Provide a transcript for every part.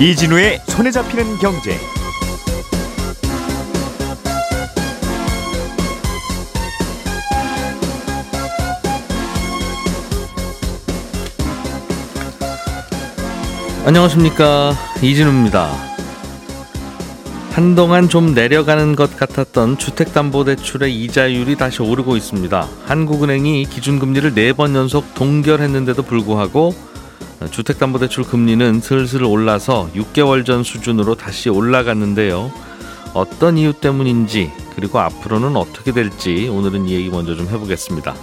이진우의 손에 잡히는 경제. 안녕하십니까 이진우입니다. 한동안 좀 내려가는 것 같았던 주택담보대출의 이자율이 다시 오르고 있습니다. 한국은행이 기준금리를 네 번 연속 동결했는데도 불구하고 주택담보대출 금리는 슬슬 올라서 6개월 전 수준으로 다시 올라갔는데요. 어떤 이유 때문인지 그리고 앞으로는 어떻게 될지 오늘은 이 얘기 먼저 좀 해보겠습니다.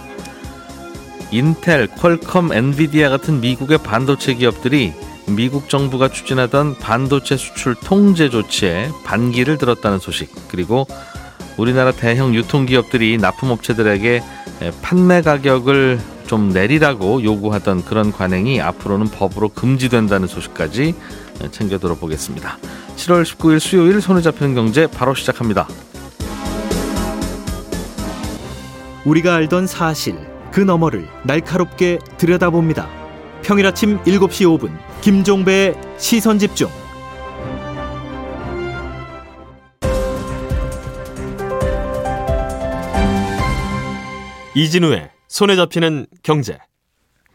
인텔, 퀄컴, 엔비디아 같은 미국의 반도체 기업들이 미국 정부가 추진하던 반도체 수출 통제 조치에 반기를 들었다는 소식 그리고 우리나라 대형 유통기업들이 납품업체들에게 판매 가격을 좀 내리라고 요구하던 그런 관행이 앞으로는 법으로 금지된다는 소식까지 챙겨 들어보겠습니다. 7월 19일 수요일 손에 잡히는 경제 바로 시작합니다. 우리가 알던 사실 그 너머를 날카롭게 들여다봅니다. 평일 아침 7시 5분 김종배의 시선 집중. 이진우의 손에 잡히는 경제.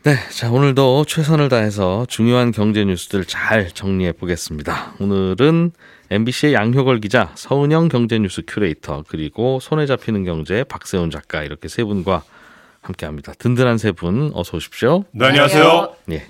네, 자 오늘도 최선을 다해서 중요한 경제 뉴스들 잘 정리해 보겠습니다. 오늘은 MBC의 양효걸 기자, 서은영 경제뉴스 큐레이터 그리고 손에 잡히는 경제 박세훈 작가 이렇게 세 분과 함께합니다. 든든한 세 분 어서 오십시오. 네, 안녕하세요. 네,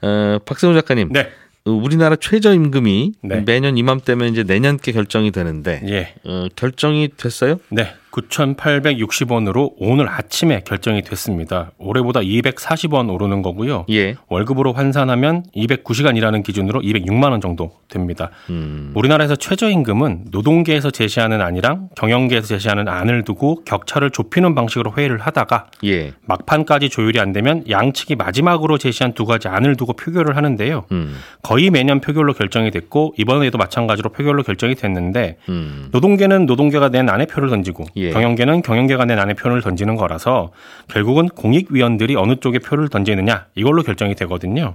어, 박세훈 작가님. 네. 우리나라 최저임금이 네. 매년 이맘때면 이제 내년께 결정이 되는데 예. 어, 결정이 됐어요? 네. 9,860원으로 오늘 아침에 결정이 됐습니다. 올해보다 240원 오르는 거고요. 예. 월급으로 환산하면 209시간 일하는 기준으로 206만 원 정도 됩니다. 음. 우리나라에서 최저임금은 노동계에서 제시하는 안이랑 경영계에서 제시하는 안을 두고 격차를 좁히는 방식으로 회의를 하다가 예. 막판까지 조율이 안 되면 양측이 마지막으로 제시한 두 가지 안을 두고 표결을 하는데요. 음. 거의 매년 표결로 결정이 됐고 이번에도 마찬가지로 표결로 결정이 됐는데 음. 노동계는 노동계가 낸 안에 표를 던지고 예. 경영계는 경영계가 낸 안에 표를 던지는 거라서 결국은 공익위원들이 어느 쪽에 표를 던지느냐 이걸로 결정이 되거든요.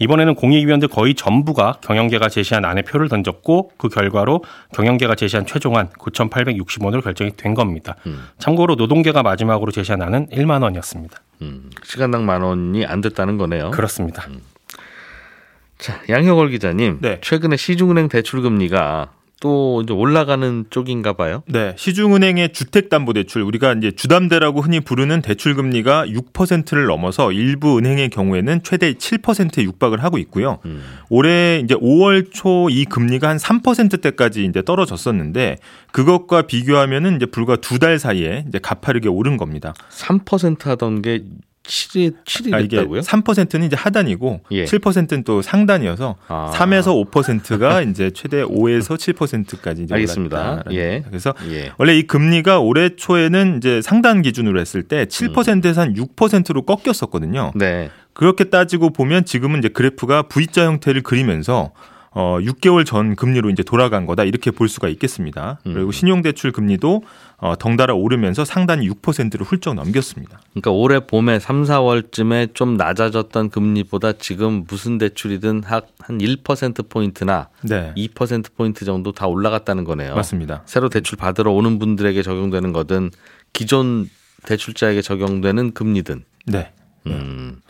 이번에는 공익위원들 거의 전부가 경영계가 제시한 안에 표를 던졌고 그 결과로 경영계가 제시한 최종안 9,860원으로 결정이 된 겁니다. 음. 참고로 노동계가 마지막으로 제시한 안은 1만 원이었습니다. 음. 시간당 만 원이 안 됐다는 거네요. 그렇습니다. 자, 양효걸 기자님. 네. 최근에 시중은행 대출 금리가 또 이제 올라가는 쪽인가 봐요. 네, 시중은행의 주택담보대출 우리가 이제 주담대라고 흔히 부르는 대출 금리가 6%를 넘어서 일부 은행의 경우에는 최대 7%에 육박을 하고 있고요. 음. 올해 이제 5월 초 이 금리가 한 3%대까지 이제 떨어졌었는데 그것과 비교하면은 이제 불과 두 달 사이에 이제 가파르게 오른 겁니다. 3% 하던 게 7이 7이 아, 됐다고요? 3%는 이제 하단이고 예. 7%는 또 상단이어서 아. 3에서 5%가 이제 최대 5에서 7%까지 이제 알겠습니다. 예. 그래서 예. 원래 이 금리가 올해 초에는 이제 상단 기준으로 했을 때 7%에서 한 6%로 꺾였었거든요. 네. 그렇게 따지고 보면 지금은 이제 그래프가 V자 형태를 그리면서 어 6개월 전 금리로 이제 돌아간 거다 이렇게 볼 수가 있겠습니다. 음. 그리고 신용대출 금리도 어 덩달아 오르면서 상단이 6%를 훌쩍 넘겼습니다. 그러니까 올해 봄에 3, 4월쯤에 좀 낮아졌던 금리보다 지금 무슨 대출이든 한 1% 포인트나 네, 2% 포인트 정도 다 올라갔다는 거네요. 맞습니다. 새로 대출 받으러 오는 분들에게 적용되는 거든 기존 대출자에게 적용되는 금리든 네. 음.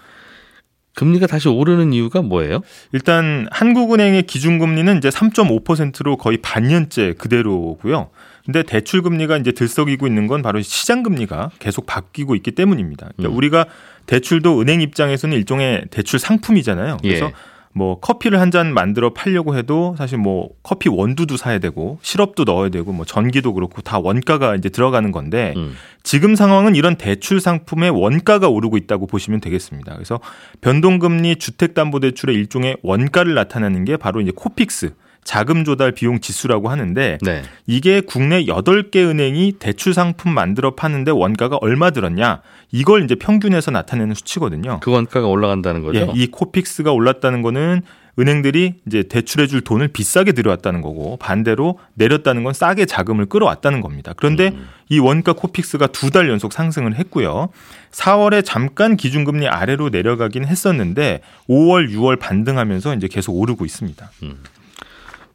금리가 다시 오르는 이유가 뭐예요? 일단 한국은행의 기준금리는 이제 3.5%로 거의 반년째 그대로고요. 근데 대출 금리가 이제 들썩이고 있는 건 바로 시장 금리가 계속 바뀌고 있기 때문입니다. 그러니까 음. 우리가 대출도 은행 입장에서는 일종의 대출 상품이잖아요. 그래서 예. 뭐 커피를 한 잔 만들어 팔려고 해도 사실 뭐 커피 원두도 사야 되고 시럽도 넣어야 되고 뭐 전기도 그렇고 다 원가가 이제 들어가는 건데 음. 지금 상황은 이런 대출 상품의 원가가 오르고 있다고 보시면 되겠습니다. 그래서 변동금리 주택담보대출의 일종의 원가를 나타내는 게 바로 이제 코픽스 자금 조달 비용 지수라고 하는데 네. 이게 국내 8개 은행이 대출 상품 만들어 파는데 원가가 얼마 들었냐 이걸 이제 평균해서 나타내는 수치거든요. 그 원가가 올라간다는 거죠. 예, 이 코픽스가 올랐다는 거는 은행들이 이제 대출해 줄 돈을 비싸게 들여왔다는 거고 반대로 내렸다는 건 싸게 자금을 끌어왔다는 겁니다. 그런데 음. 이 원가 코픽스가 두 달 연속 상승을 했고요. 4월에 잠깐 기준금리 아래로 내려가긴 했었는데 5월, 6월 반등하면서 이제 계속 오르고 있습니다.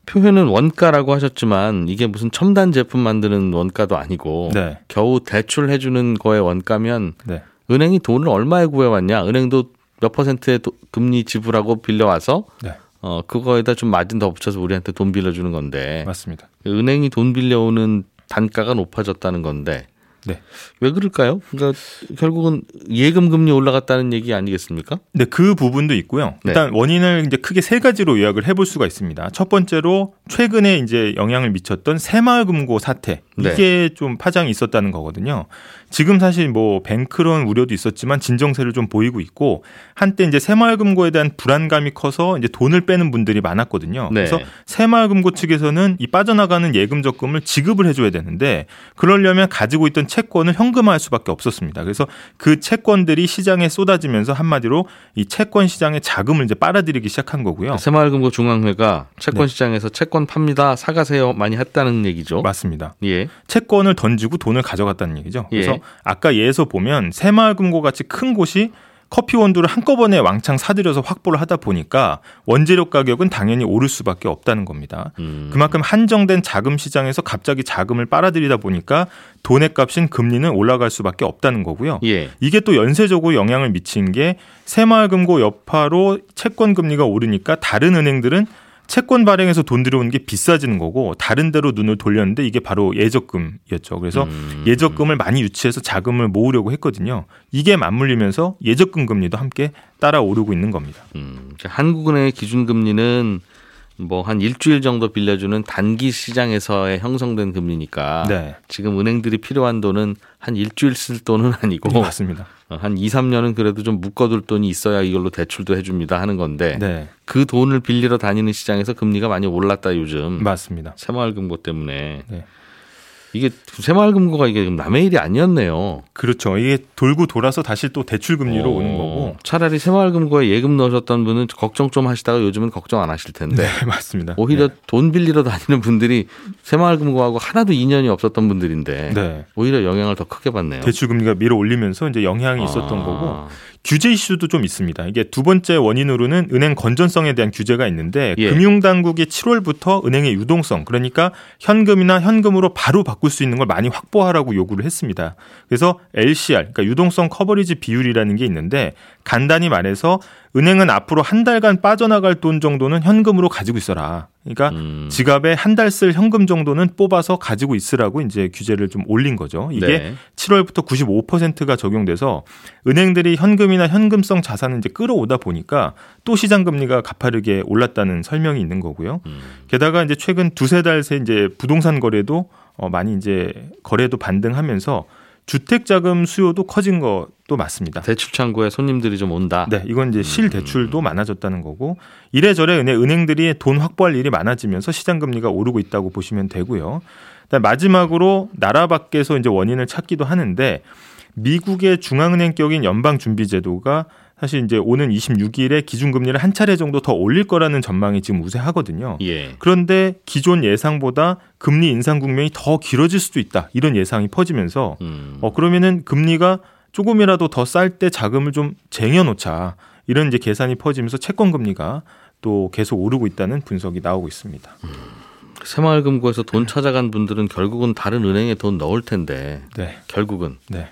표현은 원가라고 하셨지만 이게 무슨 첨단 제품 만드는 원가도 아니고 네. 겨우 대출 해 주는 거의 원가면 네. 은행이 돈을 얼마에 구해왔냐? 은행도 몇 퍼센트의 도- 금리 지불하고 빌려와서 네. 어 그거에다 좀 마진 더 붙여서 우리한테 돈 빌려주는 건데 맞습니다. 은행이 돈 빌려오는 단가가 높아졌다는 건데 네. 왜 그럴까요? 그러니까 결국은 예금 금리 올라갔다는 얘기 아니겠습니까? 네, 그 부분도 있고요. 네. 일단 원인을 이제 크게 세 가지로 요약을 해볼 수가 있습니다. 첫 번째로 최근에 이제 영향을 미쳤던 새마을금고 사태 네. 이게 좀 파장이 있었다는 거거든요. 지금 사실 뭐 뱅크론 우려도 있었지만 진정세를 좀 보이고 있고 한때 이제 새마을금고에 대한 불안감이 커서 이제 돈을 빼는 분들이 많았거든요. 네. 그래서 새마을금고 측에서는 이 빠져나가는 예금 적금을 지급을 해줘야 되는데 그러려면 가지고 있던 채권을 현금화할 수밖에 없었습니다. 그래서 그 채권들이 시장에 쏟아지면서 한마디로 이 채권 시장의 자금을 이제 빨아들이기 시작한 거고요. 새마을금고 중앙회가 채권 네. 시장에서 채권 팝니다 사가세요 많이 했다는 얘기죠. 맞습니다. 예. 채권을 던지고 돈을 가져갔다는 얘기죠. 예. 그래서 아까 예에서 보면 새마을금고 같이 큰 곳이 커피 원두를 한꺼번에 왕창 사들여서 확보를 하다 보니까 원재료 가격은 당연히 오를 수밖에 없다는 겁니다. 음. 그만큼 한정된 자금 시장에서 갑자기 자금을 빨아들이다 보니까 돈의 값인 금리는 올라갈 수밖에 없다는 거고요. 예. 이게 또 연쇄적으로 영향을 미친 게 새마을금고 여파로 채권 금리가 오르니까 다른 은행들은 채권 발행해서 돈 들여오는 게 비싸지는 거고 다른 데로 눈을 돌렸는데 이게 바로 예적금이었죠. 그래서 음. 예적금을 많이 유치해서 자금을 모으려고 했거든요. 이게 맞물리면서 예적금 금리도 함께 따라 오르고 있는 겁니다. 음, 한국은행의 기준금리는 뭐 한 일주일 정도 빌려주는 단기 시장에서의 형성된 금리니까 네. 지금 은행들이 필요한 돈은 한 일주일 쓸 돈은 아니고 네, 맞습니다. 어, 한 2, 3년은 그래도 좀 묶어둘 돈이 있어야 이걸로 대출도 해줍니다 하는 건데 네. 그 돈을 빌리러 다니는 시장에서 금리가 많이 올랐다 요즘 맞습니다. 새마을금고 때문에 네. 이게 새마을금고가 이게 남의 일이 아니었네요. 그렇죠. 이게 돌고 돌아서 다시 또 대출 금리로 어, 오는 거고. 차라리 새마을금고에 예금 넣으셨던 분은 걱정 좀 하시다가 요즘은 걱정 안 하실 텐데 네, 맞습니다. 오히려 돈 빌리러 다니는 분들이 새마을금고하고 하나도 인연이 없었던 분들인데 네. 오히려 영향을 더 크게 받네요. 대출 금리가 밀어 올리면서 이제 영향이 있었던 아. 거고 규제 이슈도 좀 있습니다. 이게 두 번째 원인으로는 은행 건전성에 대한 규제가 있는데 예. 금융당국이 7월부터 은행의 유동성 그러니까 현금이나 현금으로 바로 바꿀 수 있는 걸 많이 확보하라고 요구를 했습니다. 그래서 LCR 그러니까 유동성 커버리지 비율이라는 게 있는데 간단히 말해서 은행은 앞으로 한 달간 빠져나갈 돈 정도는 현금으로 가지고 있어라. 그러니까 음. 지갑에 한 달 쓸 현금 정도는 뽑아서 가지고 있으라고 이제 규제를 좀 올린 거죠. 이게 네. 7월부터 95%가 적용돼서 은행들이 현금이나 현금성 자산을 이제 끌어오다 보니까 또 시장 금리가 가파르게 올랐다는 설명이 있는 거고요. 음. 게다가 이제 최근 두세 달 새 이제 부동산 거래도 어 많이 이제 거래도 반등하면서 주택 자금 수요도 커진 것도 맞습니다. 대출 창구에 손님들이 좀 온다. 네, 이건 이제 실 대출도 많아졌다는 거고 이래저래 은행 은행들이 돈 확보할 일이 많아지면서 시장 금리가 오르고 있다고 보시면 되고요. 마지막으로 나라 밖에서 이제 원인을 찾기도 하는데 미국의 중앙은행격인 연방준비제도가 사실 이제 오는 26일에 기준금리를 한 차례 정도 더 올릴 거라는 전망이 지금 우세하거든요. 예. 그런데 기존 예상보다 금리 인상 국면이 더 길어질 수도 있다. 이런 예상이 퍼지면서 음. 어 그러면은 금리가 조금이라도 더 쌀 때 자금을 좀 쟁여놓자 이런 이제 계산이 퍼지면서 채권 금리가 또 계속 오르고 있다는 분석이 나오고 있습니다. 새마을금고에서 돈 찾아간 분들은 결국은 다른 은행에 돈 넣을 텐데 네, 결국은 네,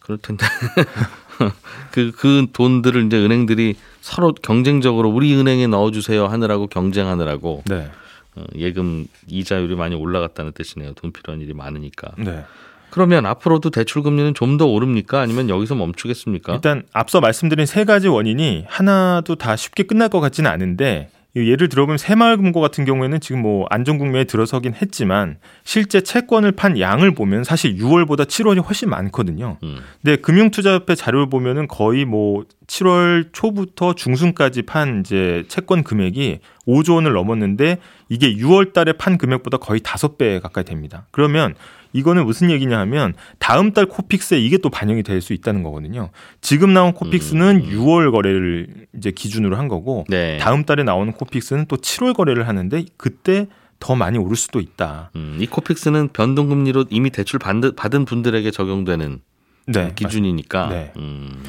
그럴 텐데 그, 그 돈들을 이제 은행들이 서로 경쟁적으로 우리 은행에 넣어주세요 하느라고 경쟁하느라고 네, 어, 예금 이자율이 많이 올라갔다는 뜻이네요. 돈 필요한 일이 많으니까. 네. 그러면 앞으로도 대출 금리는 좀 더 오릅니까? 아니면 여기서 멈추겠습니까? 일단 앞서 말씀드린 세 가지 원인이 하나도 다 쉽게 끝날 것 같지는 않은데 예를 들어보면 새마을금고 같은 경우에는 지금 뭐 안전국면에 들어서긴 했지만 실제 채권을 판 양을 보면 사실 6월보다 7월이 훨씬 많거든요. 음. 근데 금융투자협회 자료를 보면은 거의 뭐 7월 초부터 중순까지 판 이제 채권 금액이 5조 원을 넘었는데 이게 6월 달에 판 금액보다 거의 5배 가까이 됩니다. 그러면 이거는 무슨 얘기냐 하면 다음 달 코픽스에 이게 또 반영이 될 수 있다는 거거든요. 지금 나온 코픽스는 음. 6월 거래를 이제 기준으로 한 거고 네. 다음 달에 나오는 코픽스는 또 7월 거래를 하는데 그때 더 많이 오를 수도 있다. 음, 이 코픽스는 변동금리로 이미 대출 받은, 분들에게 적용되는 네. 기준이니까. 네. 음,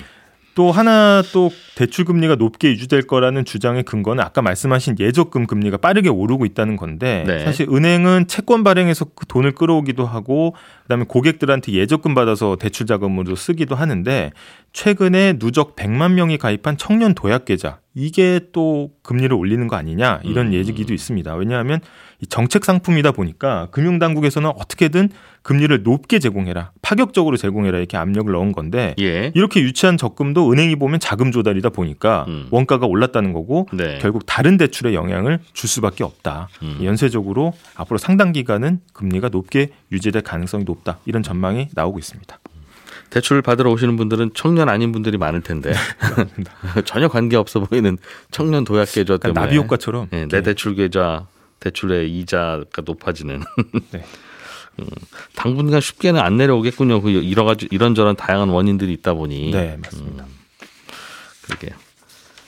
또 하나 또 대출 금리가 높게 유지될 거라는 주장의 근거는 아까 말씀하신 예적금 금리가 빠르게 오르고 있다는 건데 네. 사실 은행은 채권 발행해서 그 돈을 끌어오기도 하고 그다음에 고객들한테 예적금 받아서 대출 자금으로 쓰기도 하는데 최근에 누적 100만 명이 가입한 청년 도약 계좌 이게 또 금리를 올리는 거 아니냐 이런 음. 얘기도 있습니다. 왜냐하면 이 정책 상품이다 보니까 금융 당국에서는 어떻게든 금리를 높게 제공해라 파격적으로 제공해라 이렇게 압력을 넣은 건데 예. 이렇게 유치한 적금도 은행이 보면 자금 조달이다 보니까 음. 원가가 올랐다는 거고 네. 결국 다른 대출에 영향을 줄 수밖에 없다. 음. 연쇄적으로 앞으로 상당 기간은 금리가 높게 유지될 가능성이 높다. 이런 전망이 나오고 있습니다. 대출 받으러 오시는 분들은 청년 아닌 분들이 많을 텐데 전혀 관계 없어 보이는 청년 도약 계좌 때문에 나비 효과처럼 네, 내 대출 계좌 대출의 이자가 높아지는 네. 음, 당분간 쉽게는 안 내려오겠군요. 그 여러 가지 이런저런 다양한 원인들이 있다 보니 네, 맞습니다. 그러게요.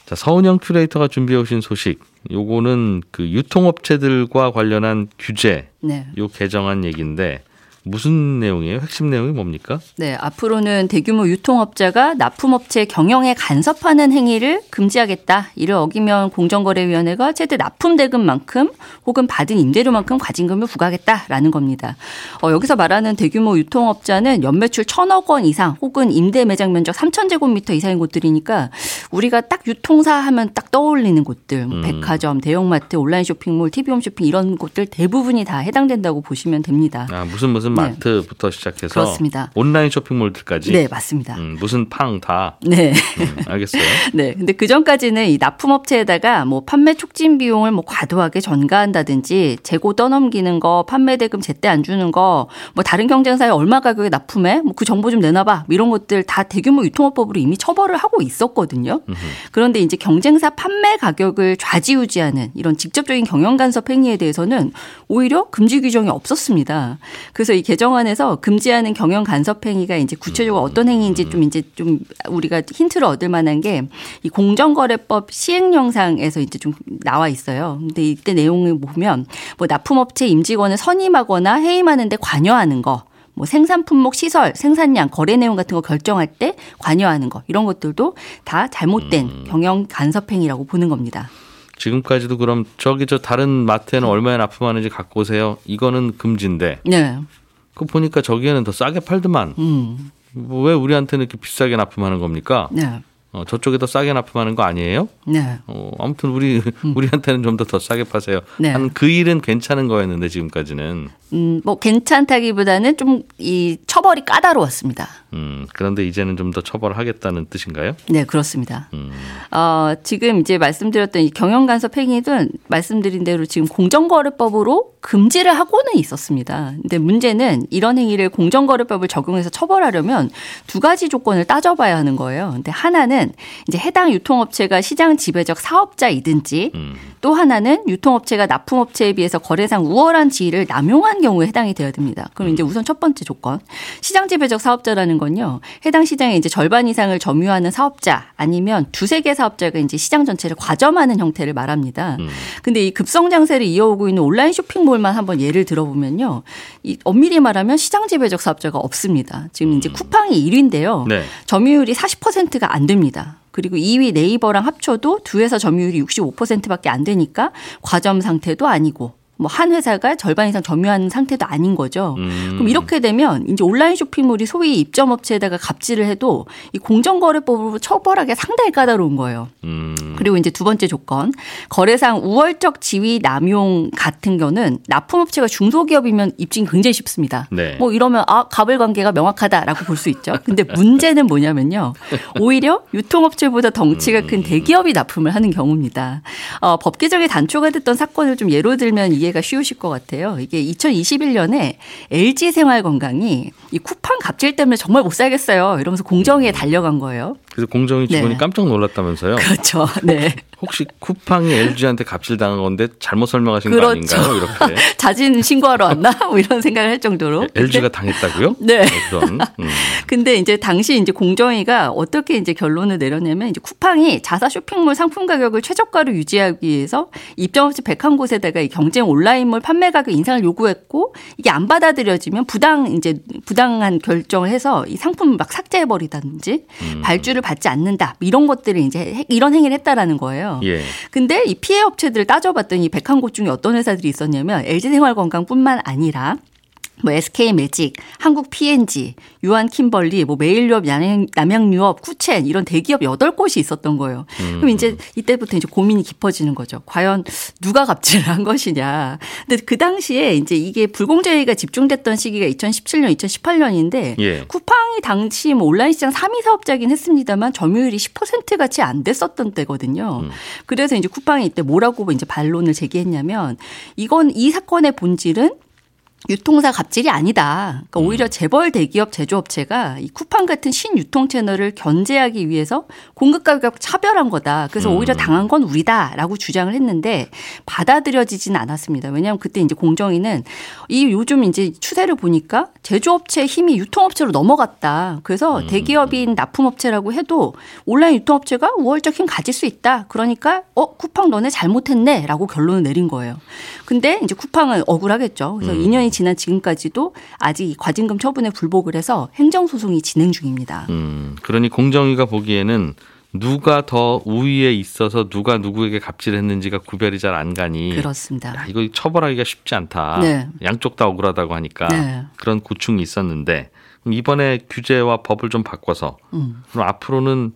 자, 서은영 큐레이터가 준비해 오신 소식. 요거는 그 유통업체들과 관련한 규제, 네. 요 개정안 얘기인데 무슨 내용이에요? 핵심 내용이 뭡니까? 네, 앞으로는 대규모 유통업자가 납품업체 경영에 간섭하는 행위를 금지하겠다. 이를 어기면 공정거래위원회가 최대 납품 대금만큼 혹은 받은 임대료만큼 과징금을 부과하겠다라는 겁니다. 어, 여기서 말하는 대규모 유통업자는 연매출 천억 원 이상 혹은 임대 매장 면적 3천 제곱미터 이상인 곳들이니까 우리가 딱 유통사 하면 딱 떠올리는 곳들, 뭐 음. 백화점, 대형마트, 온라인 쇼핑몰, TV홈 쇼핑 이런 곳들 대부분이 다 해당된다고 보시면 됩니다. 아, 무슨 무슨 네. 마트부터 시작해서 그렇습니다. 온라인 쇼핑몰들까지 네, 맞습니다. 음, 무슨 팡 다. 네. 음, 알겠어요. 네. 근데 그 전까지는 이 납품업체에다가 뭐 판매 촉진 비용을 뭐 과도하게 전가한다든지 재고 떠넘기는 거, 판매 대금 제때 안 주는 거, 뭐 다른 경쟁사에 얼마 가격에 납품해? 뭐 그 정보 좀 내놔봐. 뭐 이런 것들 다 대규모 유통업법으로 이미 처벌을 하고 있었거든요. 그런데 이제 경쟁사 판매 가격을 좌지우지하는 이런 직접적인 경영 간섭 행위에 대해서는 오히려 금지 규정이 없었습니다. 그래서 이 개정안에서 금지하는 경영 간섭 행위가 이제 구체적으로 어떤 행위인지 좀 이제 좀 우리가 힌트를 얻을 만한 게 이 공정거래법 시행 영상에서 이제 좀 나와 있어요. 근데 이때 내용을 보면 뭐 납품업체 임직원을 선임하거나 해임하는 데 관여하는 거 뭐 생산 품목 시설, 생산량, 거래 내용 같은 거 결정할 때 관여하는 거 이런 것들도 다 잘못된 경영 간섭 행위라고 보는 겁니다. 지금까지도 그럼 저기 저 다른 마트에는 얼마에 납품하는지 갖고 오세요. 이거는 금지인데. 네. 그 보니까 저기에는 더 싸게 팔더만. 음. 뭐왜 우리한테는 이렇게 비싸게 납품하는 겁니까? 네. 어, 저쪽에 더 싸게 납품하는 거 아니에요? 네. 어, 아무튼 우리 우리한테는 좀 더더 싸게 파세요. 네. 한그 일은 괜찮은 거였는데 지금까지는. 음, 뭐 괜찮다기보다는 좀 이 처벌이 까다로웠습니다. 음, 그런데 이제는 좀 더 처벌을 하겠다는 뜻인가요? 네, 그렇습니다. 음. 어, 지금 이제 말씀드렸던 이 경영간섭 행위는 말씀드린 대로 지금 공정거래법으로 금지를 하고는 있었습니다. 근데 문제는 이런 행위를 공정거래법을 적용해서 처벌하려면 두 가지 조건을 따져봐야 하는 거예요. 근데 하나는 이제 해당 유통업체가 시장 지배적 사업자이든지 음. 또 하나는 유통업체가 납품업체에 비해서 거래상 우월한 지위를 남용한 경우에 해당이 되어야 됩니다. 그럼 이제 우선 첫 번째 조건. 시장 지배적 사업자라는 건요. 해당 시장의 이제 절반 이상을 점유하는 사업자 아니면 두세 개 사업자가 이제 시장 전체를 과점하는 형태를 말합니다. 음. 근데 이 급성 장세를 이어오고 있는 온라인 쇼핑몰만 한번 예를 들어보면요. 이 엄밀히 말하면 시장 지배적 사업자가 없습니다. 지금 이제 쿠팡이 1위인데요. 네. 점유율이 40%가 안 됩니다. 그리고 2위 네이버랑 합쳐도 두 회사 점유율이 65%밖에 안 되니까 과점 상태도 아니고 뭐 한 회사가 절반 이상 점유하는 상태도 아닌 거죠. 음. 그럼 이렇게 되면 이제 온라인 쇼핑몰이 소위 입점 업체에다가 갑질을 해도 이 공정거래법으로 처벌하기 상당히 까다로운 거예요. 음. 그리고 이제 두 번째 조건 거래상 우월적 지위 남용 같은 경우는 납품업체가 중소기업이면 입증이 굉장히 쉽습니다. 네. 뭐 이러면 아 가불 관계가 명확하다라고 볼 수 있죠. 근데 문제는 뭐냐면요. 오히려 유통업체보다 덩치가 큰 대기업이 납품을 하는 경우입니다. 어, 법 개정에 단초가 됐던 사건을 좀 예로 들면 이해 가 쉬우실 것 같아요. 이게 2021년에 LG 생활건강이 이 쿠팡 갑질 때문에 정말 못 살겠어요. 이러면서 공정위에 달려간 거예요. 그래서 공정위 직원이 네. 깜짝 놀랐다면서요. 그렇죠. 네. 혹시 쿠팡이 LG한테 갑질당한 건데 잘못 설명하신 거 그렇죠. 아닌가요? 이렇게. 자진 신고하러 왔나? 뭐 이런 생각을 할 정도로. LG가 당했다고요? 네. 그런. 음. 근데 이제 당시 이제 공정위가 어떻게 이제 결론을 내렸냐면 이제 쿠팡이 자사 쇼핑몰 상품 가격을 최저가로 유지하기 위해서 입점업체 101곳에다가 이 경쟁 온라인몰 판매 가격 인상을 요구했고 이게 안 받아들여지면 부당 이제 부당한 결정을 해서 이 상품을 막 삭제해 버리다든지 음. 발주를 받지 않는다 뭐 이런 것들을 이제 해- 이런 행위를 했다라는 거예요. 예. 근데 이 피해 업체들을 따져봤더니 101곳 중에 어떤 회사들이 있었냐면 LG생활건강뿐만 아니라 뭐 SK 매직, 한국 P&G, 유한 킴벌리, 뭐 메일유업, 남양- 남양유업, 쿠첸 이런 대기업 8곳이 있었던 거예요. 그럼 이제 이때부터 이제 고민이 깊어지는 거죠. 과연 누가 갑질을 한 것이냐. 근데 그 당시에 이제 이게 불공정위가 집중됐던 시기가 2017년, 2018년인데 예. 쿠팡이 당시 뭐 온라인 시장 3위 사업자긴 했습니다만 점유율이 10% 같이 안 됐었던 때거든요. 그래서 이제 쿠팡이 이때 뭐라고 이제 반론을 제기했냐면 이건 이 사건의 본질은 유통사 갑질이 아니다. 그러니까 오히려 재벌 대기업 제조업체가 이 쿠팡 같은 신유통 채널을 견제하기 위해서 공급 가격 차별한 거다. 그래서 오히려 당한 건 우리다라고 주장을 했는데 받아들여지진 않았습니다. 왜냐하면 그때 이제 공정위는 이 요즘 이제 추세를 보니까 제조업체 힘이 유통업체로 넘어갔다. 그래서 대기업인 납품업체라고 해도 온라인 유통업체가 우월적 힘 가질 수 있다. 그러니까 어 쿠팡 너네 잘못했네라고 결론을 내린 거예요. 근데 이제 쿠팡은 억울하겠죠. 그래서 2년 이 지난 지금까지도 아직 이 과징금 처분에 불복을 해서 행정소송이 진행 중입니다. 음, 그러니 공정위가 보기에는 누가 더 우위에 있어서 누가 누구에게 갑질했는지가 구별이 잘 안 가니 그렇습니다. 야, 이거 처벌하기가 쉽지 않다. 네. 양쪽 다 억울하다고 하니까 네. 그런 고충이 있었는데 이번에 규제와 법을 좀 바꿔서 음. 그럼 앞으로는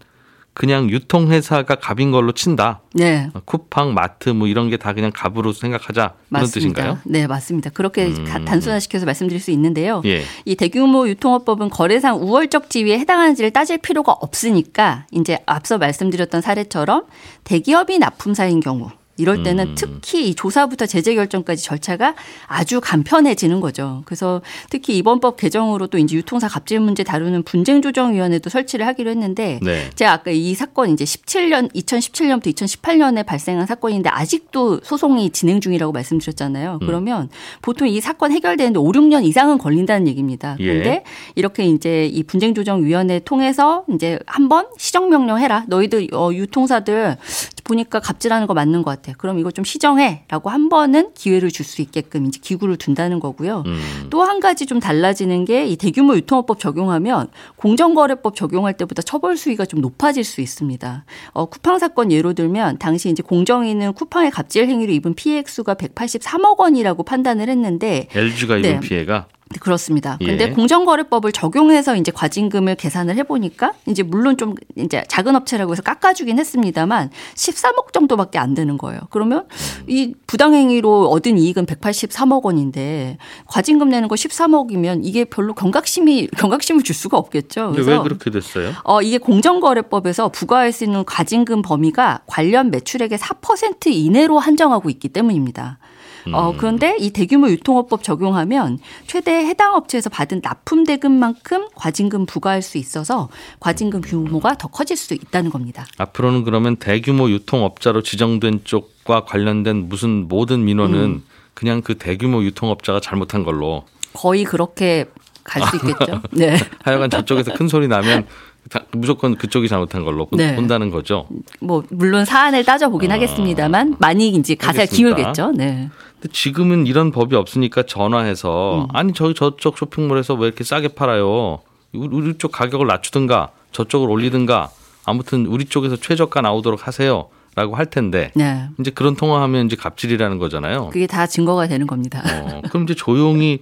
그냥 유통회사가 갑인 걸로 친다. 네. 쿠팡, 마트 뭐 이런 게 다 그냥 갑으로 생각하자 그런 맞습니다. 뜻인가요? 네, 맞습니다. 그렇게 음. 가- 단순화시켜서 말씀드릴 수 있는데요. 예. 이 대규모 유통업법은 거래상 우월적 지위에 해당하는지를 따질 필요가 없으니까 이제 앞서 말씀드렸던 사례처럼 대기업이 납품사인 경우 이럴 때는 음. 특히 이 조사부터 제재 결정까지 절차가 아주 간편해지는 거죠. 그래서 특히 이번 법 개정으로 또 이제 유통사 갑질 문제 다루는 분쟁조정위원회도 설치를 하기로 했는데 네. 제가 아까 이 사건 이제 17년 2017년부터 2018년에 발생한 사건인데 아직도 소송이 진행 중이라고 말씀드렸잖아요. 음. 그러면 보통 이 사건 해결되는데 5, 6년 이상은 걸린다는 얘기입니다. 예. 그런데 이렇게 이제 이 분쟁조정위원회 통해서 이제 한번 시정명령 해라. 너희들 어, 유통사들 보니까 갑질하는 거 맞는 것 같아. 그럼 이거 좀 시정해라고 한 번은 기회를 줄 수 있게끔 이제 기구를 둔다는 거고요. 음. 또한 가지 좀 달라지는 게 이 대규모 유통업법 적용하면 공정거래법 적용할 때보다 처벌 수위가 좀 높아질 수 있습니다. 어, 쿠팡 사건 예로 들면 당시 이제 공정위는 쿠팡의 갑질 행위로 입은 피해 액수가 183억 원이라고 판단을 했는데 LG가 입은 네. 피해가 네, 그렇습니다. 예. 근데 공정거래법을 적용해서 이제 과징금을 계산을 해보니까 이제 물론 좀 이제 작은 업체라고 해서 깎아주긴 했습니다만 13억 정도밖에 안 되는 거예요. 그러면 이 부당행위로 얻은 이익은 183억 원인데 과징금 내는 거 13억이면 이게 별로 경각심이 경각심을 줄 수가 없겠죠. 근데 왜 그렇게 됐어요? 어, 이게 공정거래법에서 부과할 수 있는 과징금 범위가 관련 매출액의 4% 이내로 한정하고 있기 때문입니다. 음. 어, 그런데 이 대규모 유통업법 적용하면 최대 해당 업체에서 받은 납품 대금만큼 과징금 부과할 수 있어서 과징금 규모가 더 커질 수 있다는 겁니다. 앞으로는 그러면 대규모 유통업자로 지정된 쪽과 관련된 무슨 모든 민원은 음. 그냥 그 대규모 유통업자가 잘못한 걸로 거의 그렇게 갈 수 있겠죠. 네. 하여간 저쪽에서 큰 소리 나면 다- 무조건 그쪽이 잘못한 걸로 본- 네. 본다는 거죠. 뭐 물론 사안을 따져 보긴 아. 하겠습니다만 많이 이제 알겠습니다. 기울겠죠. 네. 근데 지금은 이런 법이 없으니까 음. 전화해서 아니 저기 저쪽 쇼핑몰에서 왜 이렇게 싸게 팔아요? 우리 우리 쪽 가격을 낮추든가 저쪽을 올리든가 아무튼 우리 쪽에서 최저가 나오도록 하세요 라고 할 텐데 네. 이제 그런 통화하면 이제 갑질이라는 거잖아요. 그게 다 증거가 되는 겁니다. 어, 그럼 이제 조용히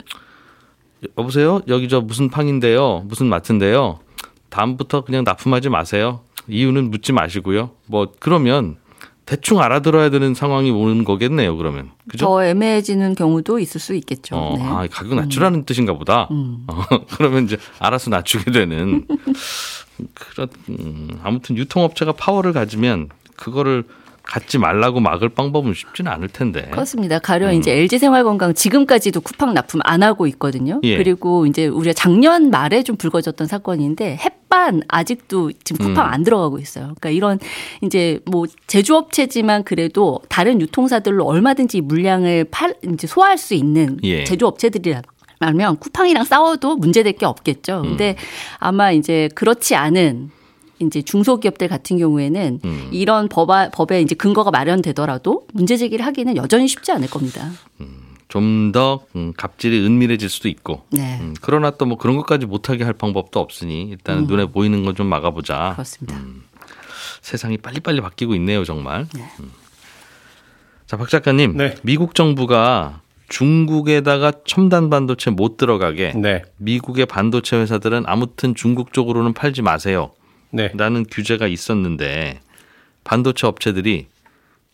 여보세요? 여기 저 무슨 팡인데요? 무슨 마트인데요? 다음부터 그냥 납품하지 마세요. 이유는 묻지 마시고요. 뭐 그러면 대충 알아들어야 되는 상황이 오는 거겠네요. 그러면 그죠? 더 애매해지는 경우도 있을 수 있겠죠. 어, 네. 아, 가격 낮추라는 뜻인가 보다. 음. 어, 그러면 이제 알아서 낮추게 되는 그런 음, 아무튼 유통업체가 파워를 가지면 그거를 갖지 말라고 막을 방법은 쉽지는 않을 텐데. 그렇습니다. 가령 이제 LG 생활건강 지금까지도 쿠팡 납품 안 하고 있거든요. 예. 그리고 이제 우리가 작년 말에 좀 불거졌던 사건인데 햇반 아직도 지금 쿠팡 음. 안 들어가고 있어요. 그러니까 이런 이제 뭐 제조업체지만 그래도 다른 유통사들로 얼마든지 이 물량을 팔 이제 소화할 수 있는 예. 제조업체들이라 면 쿠팡이랑 싸워도 문제될 게 없겠죠. 근데 아마 이제 그렇지 않은 이제 중소기업들 같은 경우에는 음. 이런 법아, 법에 이제 근거가 마련되더라도 문제 제기를 하기는 여전히 쉽지 않을 겁니다. 좀더 음, 갑질이 은밀해질 수도 있고. 네. 음, 그러나 또 뭐 그런 것까지 못하게 할 방법도 없으니 일단 은 눈에 보이는 건 좀 막아보자. 그렇습니다. 세상이 빨리빨리 바뀌고 있네요, 정말. 음. 자, 박 작가님. 네. 미국 정부가 중국에다가 첨단 반도체 못 들어가게 네. 미국의 반도체 회사들은 아무튼 중국 쪽으로는 팔지 마세요. 네. 라는 규제가 있었는데 반도체 업체들이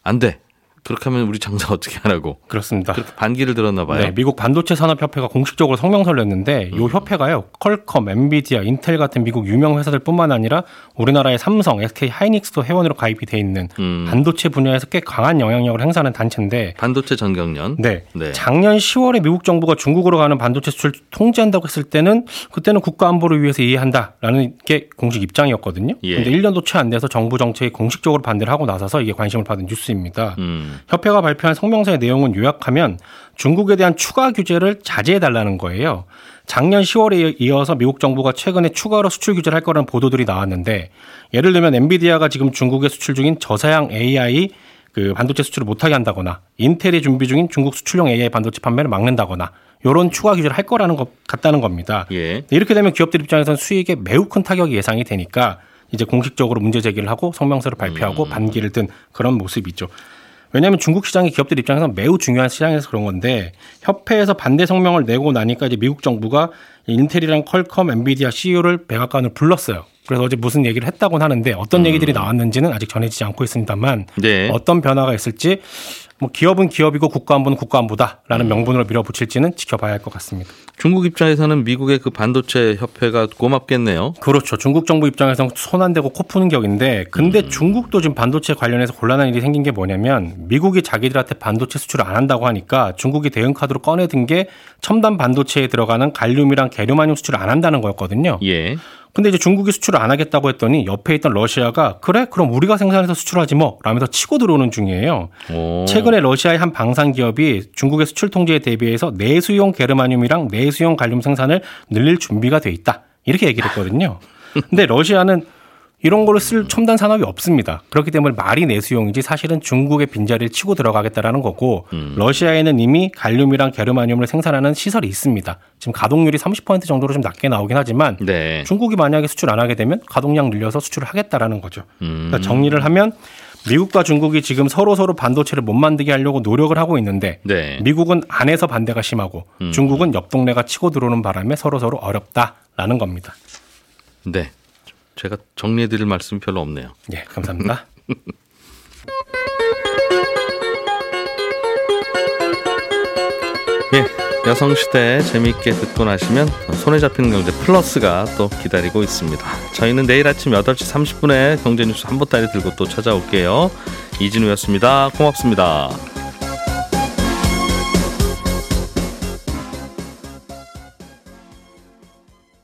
안 돼. 그렇게 하면 우리 장사 어떻게 하라고 그렇습니다. 반기를 들었나 봐요. 네, 미국 반도체 산업협회가 공식적으로 성명서를 냈는데 이 협회가요 퀄컴, 엔비디아, 인텔 같은 미국 유명 회사들뿐만 아니라 우리나라의 삼성, SK 하이닉스도 회원으로 가입이 돼 있는 음. 반도체 분야에서 꽤 강한 영향력을 행사하는 단체인데 반도체 전경련. 네. 네. 작년 10월에 미국 정부가 중국으로 가는 반도체 수출 통제한다고 했을 때는 그때는 국가 안보를 위해서 이해한다라는 게 공식 입장이었거든요. 예. 근데 1년도 채 안 돼서 정부 정책에 공식적으로 반대를 하고 나서서 이게 관심을 받은 뉴스입니다. 음. 협회가 발표한 성명서의 내용은 요약하면 중국에 대한 추가 규제를 자제해 달라는 거예요. 작년 10월에 이어서 미국 정부가 최근에 추가로 수출 규제를 할 거라는 보도들이 나왔는데 예를 들면 엔비디아가 지금 중국에 수출 중인 저사양 AI 그 반도체 수출을 못하게 한다거나 인텔이 준비 중인 중국 수출용 AI 반도체 판매를 막는다거나 이런 추가 규제를 할 거라는 것 같다는 겁니다. 예. 이렇게 되면 기업들 입장에서는 수익에 매우 큰 타격이 예상이 되니까 이제 공식적으로 문제 제기를 하고 성명서를 발표하고 반기를 든 그런 모습이죠. 왜냐하면 중국 시장이 기업들 입장에서 매우 중요한 시장에서 그런 건데 협회에서 반대 성명을 내고 나니까 이제 미국 정부가 인텔이랑 퀄컴, 엔비디아 CEO를 백악관을 불렀어요. 그래서 어제 무슨 얘기를 했다고는 하는데 어떤 얘기들이 나왔는지는 아직 전해지지 않고 있습니다만 네. 어떤 변화가 있을지 뭐 기업은 기업이고 국가안보는 국가안보다라는 명분으로 밀어붙일지는 지켜봐야 할 것 같습니다. 중국 입장에서는 미국의 그 반도체 협회가 고맙겠네요. 그렇죠. 중국 정부 입장에서는 손 안 대고 코 푸는 격인데, 근데 중국도 지금 반도체 관련해서 곤란한 일이 생긴 게 뭐냐면, 미국이 자기들한테 반도체 수출을 안 한다고 하니까 중국이 대응 카드로 꺼내든 게 첨단 반도체에 들어가는 갈륨이랑 게르마늄 수출을 안 한다는 거였거든요. 예. 근데 이제 중국이 수출을 안 하겠다고 했더니 옆에 있던 러시아가 그래 그럼 우리가 생산해서 수출하지 뭐 라면서 치고 들어오는 중이에요. 오. 최근에 러시아의 한 방산 기업이 중국의 수출 통제에 대비해서 내수용 게르마늄이랑 내수용 갈륨 생산을 늘릴 준비가 돼 있다. 이렇게 얘기를 했거든요. 근데 러시아는 이런 거를 쓸 첨단 산업이 없습니다. 그렇기 때문에 말이 내수용이지 사실은 중국의 빈자리를 치고 들어가겠다라는 거고 러시아에는 이미 갈륨이랑 게르마늄을 생산하는 시설이 있습니다. 지금 가동률이 30% 정도로 좀 낮게 나오긴 하지만 네. 중국이 만약에 수출 안 하게 되면 가동량 늘려서 수출을 하겠다라는 거죠. 음. 그러니까 정리를 하면 미국과 중국이 지금 서로 서로 반도체를 못 만들게 하려고 노력을 하고 있는데 네. 미국은 안에서 반대가 심하고 중국은 옆 동네가 치고 들어오는 바람에 서로 서로 어렵다라는 겁니다. 네. 제가 정리해 드릴 말씀이 별로 없네요. 예, 감사합니다. 예. 여성시대 재미있게 듣고 나시면 손에 잡히는 경제 플러스가 또 기다리고 있습니다. 저희는 내일 아침 8시 30분에 경제뉴스 한보 따리 들고 또 찾아올게요. 이진우였습니다. 고맙습니다.